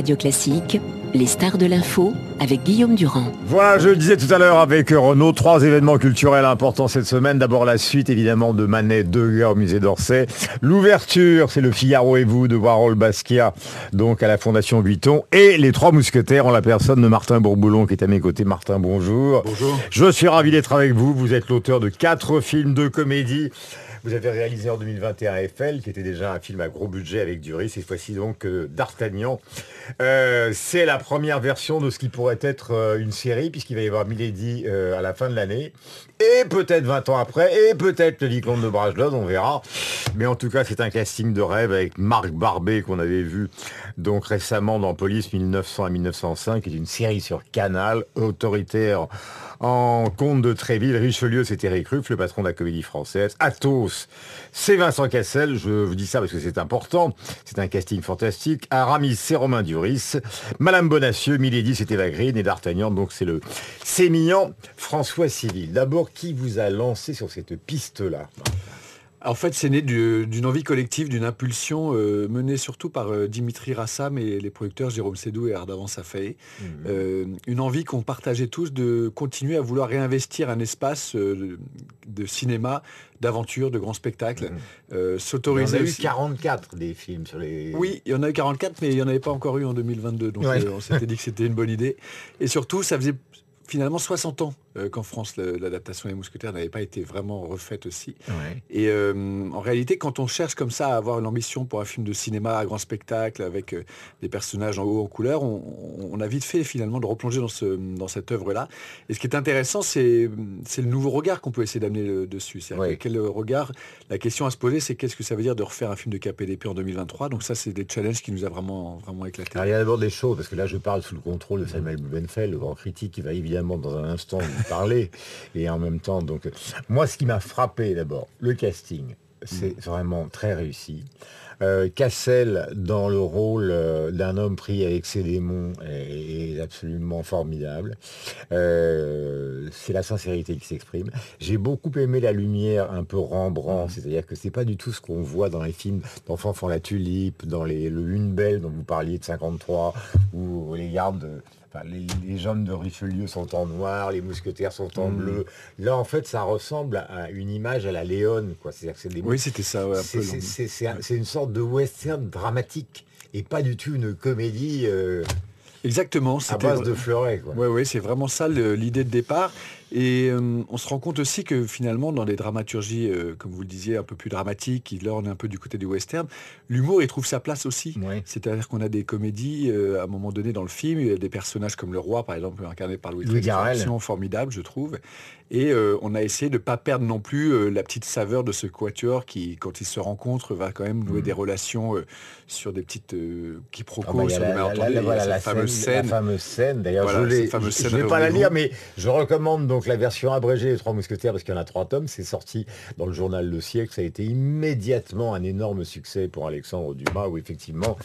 Radio Classique, les stars de l'info avec Guillaume Durand. Voilà, je le disais tout à l'heure avec Renaud, trois événements culturels importants cette semaine. D'abord la suite évidemment de Manet 2 au musée d'Orsay. L'ouverture, c'est le Figaro et vous de Warhol Basquiat, donc à la Fondation Vuitton. Et les trois mousquetaires en la personne de Martin Bourboulon qui est à mes côtés. Martin, bonjour. Bonjour. Je suis ravi d'être avec vous. Vous êtes l'auteur de quatre films de comédie. Vous avez réalisé en 2021 Eiffel, qui était déjà un film à gros budget avec Duris, cette fois-ci donc euh, D'Artagnan. Euh, c'est la première version de ce qui pourrait être euh, une série, puisqu'il va y avoir Milady à la fin de l'année, et peut-être 20 ans après, et peut-être le Vicomte de Bragelonne, on verra. Mais en tout cas, c'est un casting de rêve avec Marc Barbet, qu'on avait vu donc récemment dans Police 1900 à 1905, qui est une série sur Canal, autoritaire en conte de Tréville. Richelieu, c'est Eric le patron de la comédie française. Athos, c'est Vincent Cassel. Je vous dis ça parce que c'est important. C'est un casting fantastique. Aramis, c'est Romain Duris. Madame Bonacieux, Milady, c'est Eva Green. Et D'Artagnan, donc c'est le sémillant François Civil. D'abord, qui vous a lancé sur cette piste-là? En fait, c'est né d'une envie collective, d'une impulsion euh, menée surtout par euh, Dimitri Rassam et les producteurs Jérôme Sédou et Ardavan Safai. Mmh. Euh, une envie qu'on partageait tous de continuer à vouloir réinvestir un espace de, cinéma, d'aventure, de grands spectacles. Mmh. S'autoriser. Il y en a eu 44 des films sur les. Oui, il y en a eu 44, mais il n'y en avait pas encore eu en 2022. Donc on s'était dit que c'était une bonne idée. Et surtout, ça faisait finalement 60 ans euh, qu'en France, l'adaptation des Mousquetaires n'avait pas été vraiment refaite aussi. Et euh, en réalité, quand on cherche comme ça à avoir l'ambition pour un film de cinéma à grand spectacle, avec euh, des personnages en haut en couleur, on, a vite fait finalement de replonger dans, ce, dans cette œuvre-là. Et ce qui est intéressant, c'est le nouveau regard qu'on peut essayer d'amener dessus. C'est quel regard La question à se poser, c'est qu'est-ce que ça veut dire de refaire un film de KPDP en 2023 Donc ça, c'est des challenges qui nous a vraiment, vraiment éclaté. il y a d'abord des choses, parce que là, je parle sous le contrôle de Samuel Bubenfeld, le grand critique, qui va évidemment dans un instant parler. Et en même temps, donc, moi, ce qui m'a frappé d'abord, le casting, c'est mm. vraiment très réussi. Euh, Cassel dans le rôle euh, d'un homme pris avec ses démons est, absolument formidable. Euh, c'est la sincérité qui s'exprime. J'ai beaucoup aimé la lumière un peu Rembrandt, mm. c'est-à-dire que c'est pas du tout ce qu'on voit dans les films d'enfants font la tulipe, dans les, le Une Belle dont vous parliez de 53, ou les gardes les, jeunes de Richelieu sont en noir, les mousquetaires sont en hmm. bleu. Là, en fait, ça ressemble à une image à la Léone. Quoi. oui, c'était ça. c'est une sorte de western dramatique et pas du tout une comédie. Euh, Exactement. À base de fleuret. Oui, oui, c'est vraiment ça l'idée de départ. Et euh, on se rend compte aussi que finalement, dans des dramaturgies, euh, comme vous le disiez, un peu plus dramatiques, qui lornent un peu du côté du western, l'humour, il trouve sa place aussi. C'est-à-dire qu'on a des comédies, euh, à un moment donné dans le film, il y a des personnages comme le roi, par exemple, incarné par Louis, Louis formidable, je trouve. Et on a essayé de ne pas perdre non plus la petite saveur de ce quatuor qui, quand ils se rencontrent, va quand même nouer mm. des relations sur des petites quiproquos, ah bah, sur la, la, fameuse scène. La fameuse scène, d'ailleurs, je ne vais pas la lire, mais je recommande donc donc la version abrégée des Trois Mousquetaires, parce qu'il y en a trois tomes, c'est sorti dans le journal Le Siècle. Ça a été immédiatement un énorme succès pour Alexandre Dumas, où effectivement,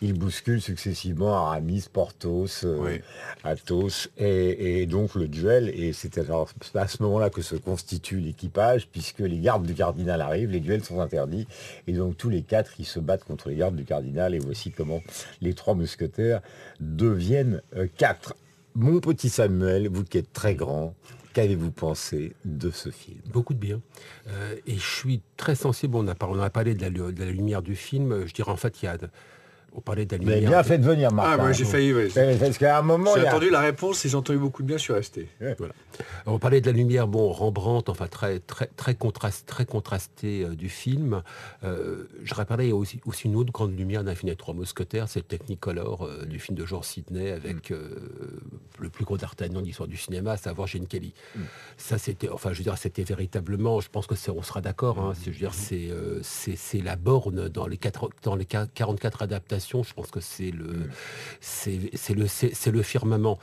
il bouscule successivement Aramis, Porthos, euh, Athos, et, donc le duel. Et c'est à ce moment-là que se constitue l'équipage, puisque les gardes du cardinal arrivent, les duels sont interdits, et donc tous les quatre, ils se battent contre les gardes du cardinal, et voici comment les Trois Mousquetaires deviennent euh, quatre. Mon petit Samuel, vous qui êtes très grand, qu'avez-vous pensé de ce film? Beaucoup de bien. Euh, et je suis très sensible, on a, a parlé de la, lumière du film, je dirais en fait on parlait de Vous avez bien fait de venir, Marc. Ah, moi j'ai failli, oui. Parce qu'à un moment. J'ai entendu la réponse et j'ai entendu beaucoup de bien, je suis resté. Voilà. On parlait de la lumière, bon, Rembrandt, enfin très, très, très, contrast, très contrasté euh, du film. Euh, je rappellerai aussi, aussi une autre grande lumière d'Infinite Trois Mousquetaires, c'est le Technicolor euh, du film de George Sidney avec mm. le plus gros d'Artagnan de l'histoire du cinéma, à savoir Gene Kelly. Mm. Ça, c'était, enfin, je veux dire, c'était véritablement, je pense que c'est, on sera d'accord, hein, je veux dire, c'est, c'est, la borne dans les, quatre, dans les 44 adaptations je pense que c'est le, c'est le, c'est le firmament.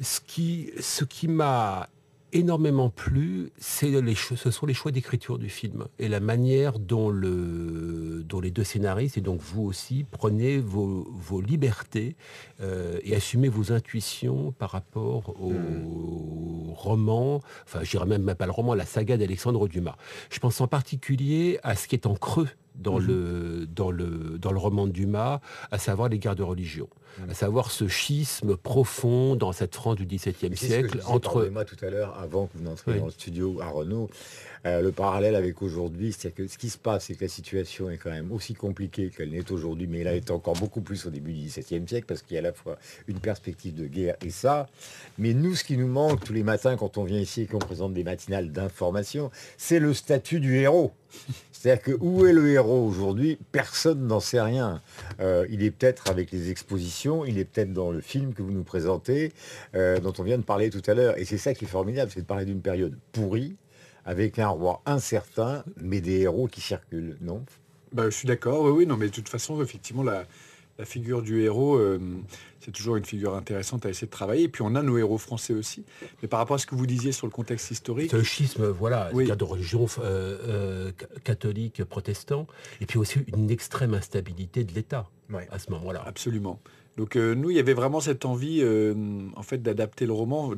Ce qui, ce qui m'a énormément plu, c'est les, ce sont les choix d'écriture du film et la manière dont, le, dont les deux scénaristes, et donc vous aussi, prenez vos, vos libertés euh, et assumez vos intuitions par rapport au roman, enfin je dirais même, même pas le roman, la saga d'Alexandre Dumas. Je pense en particulier à ce qui est en creux dans, mhm. le, dans, le, dans le roman de Dumas, à savoir les guerres de religion, mhm. à savoir ce schisme profond dans cette France du XVIIe siècle entre... Moi tout à l'heure, avant que vous n'entriez dans le studio à Renault, euh, le parallèle avec aujourd'hui, c'est que ce qui se passe, c'est que la situation est quand même aussi compliquée qu'elle n'est aujourd'hui, mais elle a été encore beaucoup plus au début du XVIIe siècle, parce qu'il y a à la fois une perspective de guerre et ça. Mais nous, ce qui nous manque tous les matins quand on vient ici et qu'on présente des matinales d'information, c'est le statut du héros. C'est-à-dire que où est le héros aujourd'hui? Personne n'en sait rien. Euh, il est peut-être avec les expositions, il est peut-être dans le film que vous nous présentez, euh, dont on vient de parler tout à l'heure. Et c'est ça qui est formidable, c'est de parler d'une période pourrie, avec un roi incertain, mais des héros qui circulent, non? Bah, Je suis d'accord, oui, oui, non, mais de toute façon, effectivement, la, figure du héros, euh, c'est toujours une figure intéressante à essayer de travailler. Et puis on a nos héros français aussi. Mais par rapport à ce que vous disiez sur le contexte historique... C'est le schisme, voilà, oui. de religion euh, euh, catholique, protestant, et puis aussi une extrême instabilité de l'État à ce moment-là. Absolument. Donc euh, nous, il y avait vraiment cette envie euh, en fait d'adapter le roman.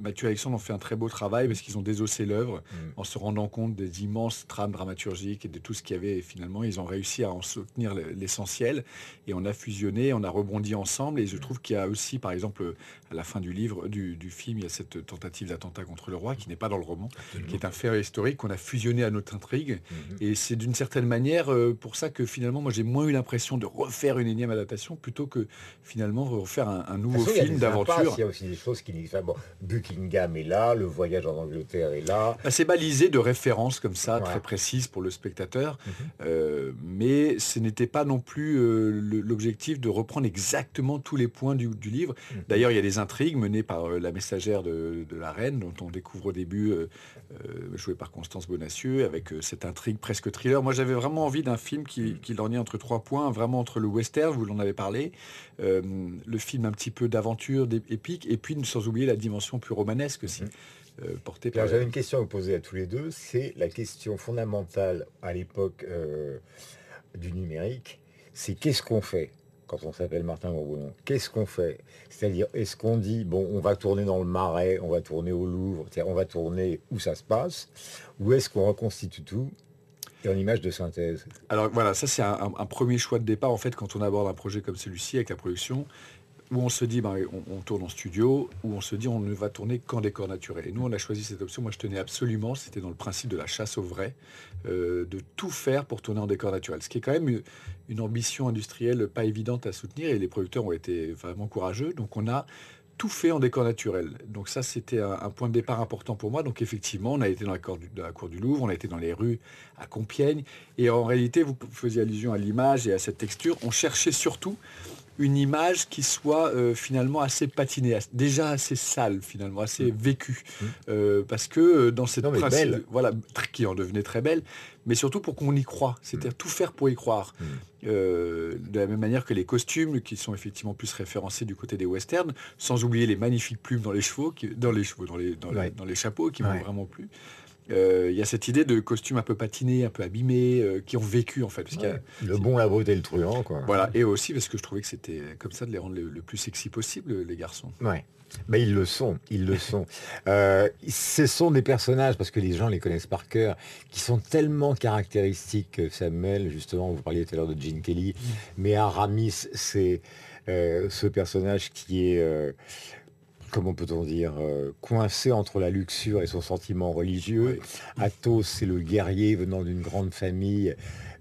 Mathieu et Alexandre ont fait un très beau travail parce qu'ils ont désossé l'œuvre mm. en se rendant compte des immenses trames dramaturgiques et de tout ce qu'il y avait. finalement, ils ont réussi à en soutenir l'essentiel et on a fusionné, on a rebondi ensemble. Et je trouve qu'il y a aussi, par exemple, à la fin du livre, du, film, il y a cette tentative d'attentat contre le roi qui n'est pas dans le roman, qui est un fait historique qu'on a fusionné à notre intrigue. Mm-hmm. Et c'est d'une certaine manière euh, pour ça que finalement, moi, j'ai moins eu l'impression de refaire une énième adaptation plutôt que finalement refaire un, nouveau film d'aventure. Il y a aussi des choses qui disent, bon, Buckingham est là, le voyage en Angleterre est là. Bah, c'est balisé de références comme ça, très précises pour le spectateur, mhm. euh, mais ce n'était pas non plus euh, l'objectif de reprendre exactement tous les points du, livre. Mhm. D'ailleurs, il y a des intrigues menées par euh, la messagère de, la reine, dont on découvre au début, joué par Constance Bonacieux, avec cette intrigue presque thriller. Moi, j'avais vraiment envie d'un film qui, mhm. qui lorgnait entre trois points, vraiment entre le western, vous l'en avez parlé, euh, le film un petit peu d'aventure, épique, et puis sans oublier la dimension plus romanesque aussi. Mhm. Euh, portée par... J'avais une question à vous poser à tous les deux. C'est la question fondamentale à l'époque euh, du numérique. C'est qu'est-ce qu'on fait? Quand on s'appelle Martin Bourboulon Qu'est-ce qu'on fait? C'est-à-dire, est-ce qu'on dit, bon, on va tourner dans le Marais, on va tourner au Louvre, on va tourner où ça se passe, ou est-ce qu'on reconstitue tout et en image de synthèse? Alors voilà, ça c'est un, premier choix de départ en fait quand on aborde un projet comme celui-ci avec la production, où on se dit ben, on, tourne en studio, où on se dit on ne va tourner qu'en décor naturel. Et nous on a choisi cette option, moi je tenais absolument, c'était dans le principe de la chasse au vrai, euh, de tout faire pour tourner en décor naturel. Ce qui est quand même une ambition industrielle pas évidente à soutenir et les producteurs ont été vraiment courageux. Donc on a tout fait en décor naturel. Donc ça, c'était un, point de départ important pour moi. Donc effectivement, on a été dans la cour du Louvre, on a été dans les rues à Compiègne. Et en réalité, vous faisiez allusion à l'image et à cette texture. On cherchait surtout une image qui soit euh, finalement assez patinée, déjà assez sale finalement, assez mmh. vécue. Mmh. Euh, parce que euh, dans cette principe, voilà, qui en devenait très belle, mais surtout pour qu'on y croit, c'est-à-dire mmh. tout faire pour y croire. de la même manière que les costumes, qui sont effectivement plus référencés du côté des westerns, sans oublier les magnifiques plumes dans les chevaux, qui, dans les chevaux, dans les, dans, les, chapeaux qui m'ont vraiment plu. Euh, il y a cette idée de costumes un peu patinés, un peu abîmés, euh, qui ont vécu en fait. le bon, la beauté et le truand. Quoi. Voilà, et aussi parce que je trouvais que c'était comme ça de les rendre le, plus sexy possible, les garçons. Ouais. Mais ils le sont, ils le sont. Euh, ce sont des personnages, parce que les gens les connaissent par cœur, qui sont tellement caractéristiques, Samuel, justement, vous parliez tout à l'heure de Gene Kelly, mm. mais Aramis, c'est ce personnage qui est comment peut-on dire, euh, coincé entre la luxure et son sentiment religieux. Athos, c'est le guerrier venant d'une grande famille,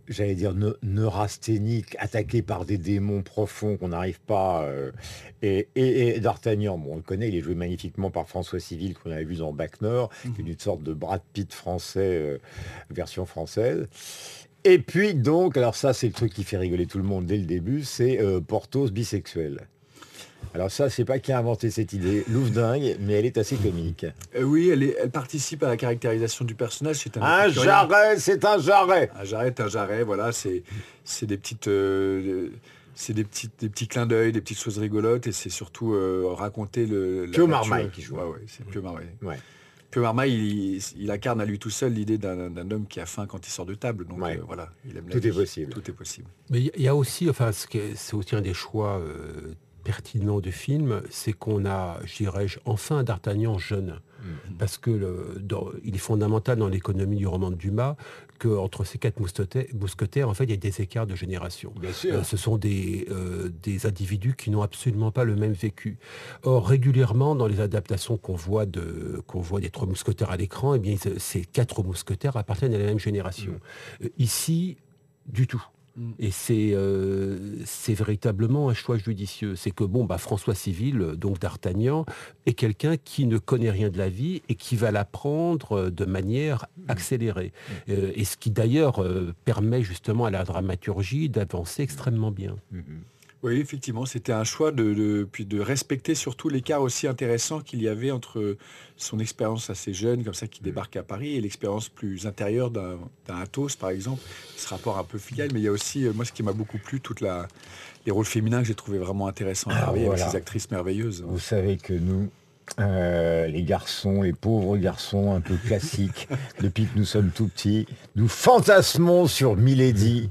j'allais dire neurasthénique, attaqué par des démons profonds qu'on n'arrive pas. Euh, et, D'Artagnan, bon, on le connaît, il est joué magnifiquement par François Civil, qu'on avait vu dans Bac Nord, qui est mhm. une sorte de Brad Pitt français, euh, version française. Et puis donc, alors ça c'est le truc qui fait rigoler tout le monde dès le début, c'est Porthos bisexuel. Alors ça, c'est pas qui a inventé cette idée, Louvre dingue, mais elle est assez comique. Euh, oui, elle, elle, participe à la caractérisation du personnage. C'est un, un jarret, c'est un jarret. Un jarret, un jarret, voilà, c'est des petites... Euh, c'est des petits, des petits clins d'œil, des petites choses rigolotes, et c'est surtout euh, raconter le. Pio Marmaille qui joue. Ouais, ouais, c'est Pio Marmaille. Ouais. Pio Marmaille, il, incarne à lui tout seul l'idée d'un homme qui a faim quand il sort de table. Donc voilà, il aime Tout est possible. Tout est possible. Mais il y a aussi, enfin, c'est aussi un des choix pertinent du film, c'est qu'on a, dirais-je, enfin d'Artagnan jeune. Mm. Parce que il est fondamental dans l'économie du roman de Dumas qu'entre ces quatre mousquetaires, en fait, il y a des écarts de génération. Euh, ce sont des, euh, des individus qui n'ont absolument pas le même vécu. Or, régulièrement, dans les adaptations qu'on voit, de, qu'on voit des trois mousquetaires à l'écran, eh bien, ces quatre mousquetaires appartiennent à la même génération. Mm. Euh, ici, du tout. Mm. Et euh, c'est véritablement un choix judicieux. C'est que bon, bah, François Civil, donc d'Artagnan, est quelqu'un qui ne connaît rien de la vie et qui va l'apprendre de manière mm. accélérée. Mm. Euh, et ce qui d'ailleurs euh, permet justement à la dramaturgie d'avancer extrêmement bien. Mm-hmm. Oui, effectivement, c'était un choix de, puis de respecter surtout l'écart aussi intéressant qu'il y avait entre son expérience assez jeune, comme ça, qui débarque à Paris, et l'expérience plus intérieure d'un Athos, par exemple, ce rapport un peu filial. Mais il y a aussi, euh, moi, ce qui m'a beaucoup plu, toutes les rôles féminins que j'ai trouvé vraiment intéressants à ah, travailler avec ces actrices merveilleuses. Vous savez que nous, euh, les garçons, les pauvres garçons un peu classiques, depuis que nous sommes tout petits, nous fantasmons sur Milady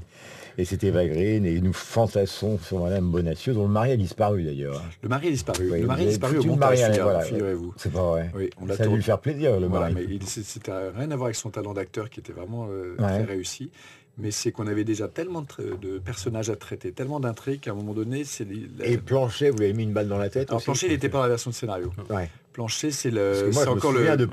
et c'était Eva Green, et nous fantassons sur Madame Bonacieux, dont le mari a disparu d'ailleurs. Le mari a disparu. le mari a disparu au montage, voilà, figurez-vous. C'est pas vrai. Oui, on Ça a dû lui faire plaisir, le mari. Mais c'était rien à voir avec son talent d'acteur qui était vraiment euh, très réussi mais c'est qu'on avait déjà tellement de, personnages à traiter, tellement d'intrigues qu'à un moment donné, c'est... Et Planchet, vous lui avez mis une balle dans la tête Alors Planchet, il n'était pas dans la version de scénario. Ouais. Planchet, c'est le. Je encore me le. de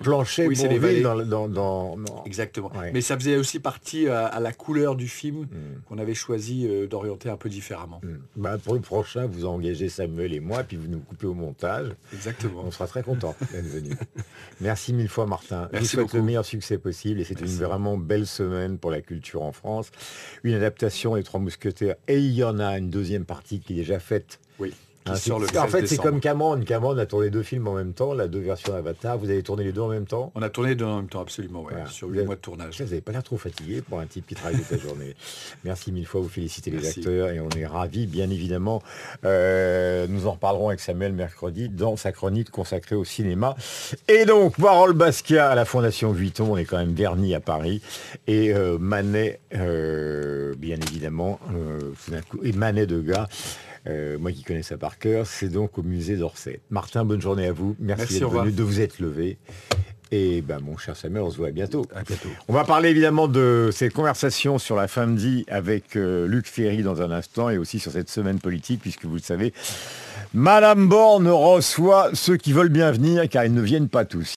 oui, c'est les dans, dans, Exactement. Mais ça faisait aussi partie euh, à, la couleur du film hmm. qu'on avait choisi euh, d'orienter un peu différemment. Hmm. Bah, pour le prochain, vous engagez Samuel et moi, puis vous nous coupez au montage. Exactement. On sera très content venu. Merci mille fois, Martin. Merci je vous souhaite le meilleur succès possible et c'est une vraiment belle semaine pour la culture en France. Une adaptation des Trois Mousquetaires et il y en a une deuxième partie qui est déjà faite. Oui. Hein, en fait, c'est comme Cameron. Cameron a tourné deux films en même temps, la deux versions d'Avatar. Vous avez tourné les deux en même temps? On a tourné les deux en même temps, absolument, ouais, sur huit mois de tournage. Vous n'avez pas l'air trop fatigué pour un type qui travaille toute la journée. Merci mille fois, vous félicitez les acteurs et on est ravis, bien évidemment. Euh, nous en reparlerons avec Samuel mercredi dans sa chronique consacrée au cinéma. Et donc, Warhol Basquiat à la Fondation Vuitton, on est quand même verni à Paris. Et euh, Manet, euh, bien évidemment, et Manet de gars. Euh, moi qui connais ça par cœur, c'est donc au musée d'Orsay. Martin, bonne journée à vous. Merci, d'être venu, de vous être levé. Et ben, mon cher Samuel, on se voit bientôt. À bientôt. On va parler évidemment de ces conversations sur la fin de vie avec euh, Luc Ferry dans un instant et aussi sur cette semaine politique, puisque vous le savez, Madame Borne reçoit ceux qui veulent bien venir car ils ne viennent pas tous.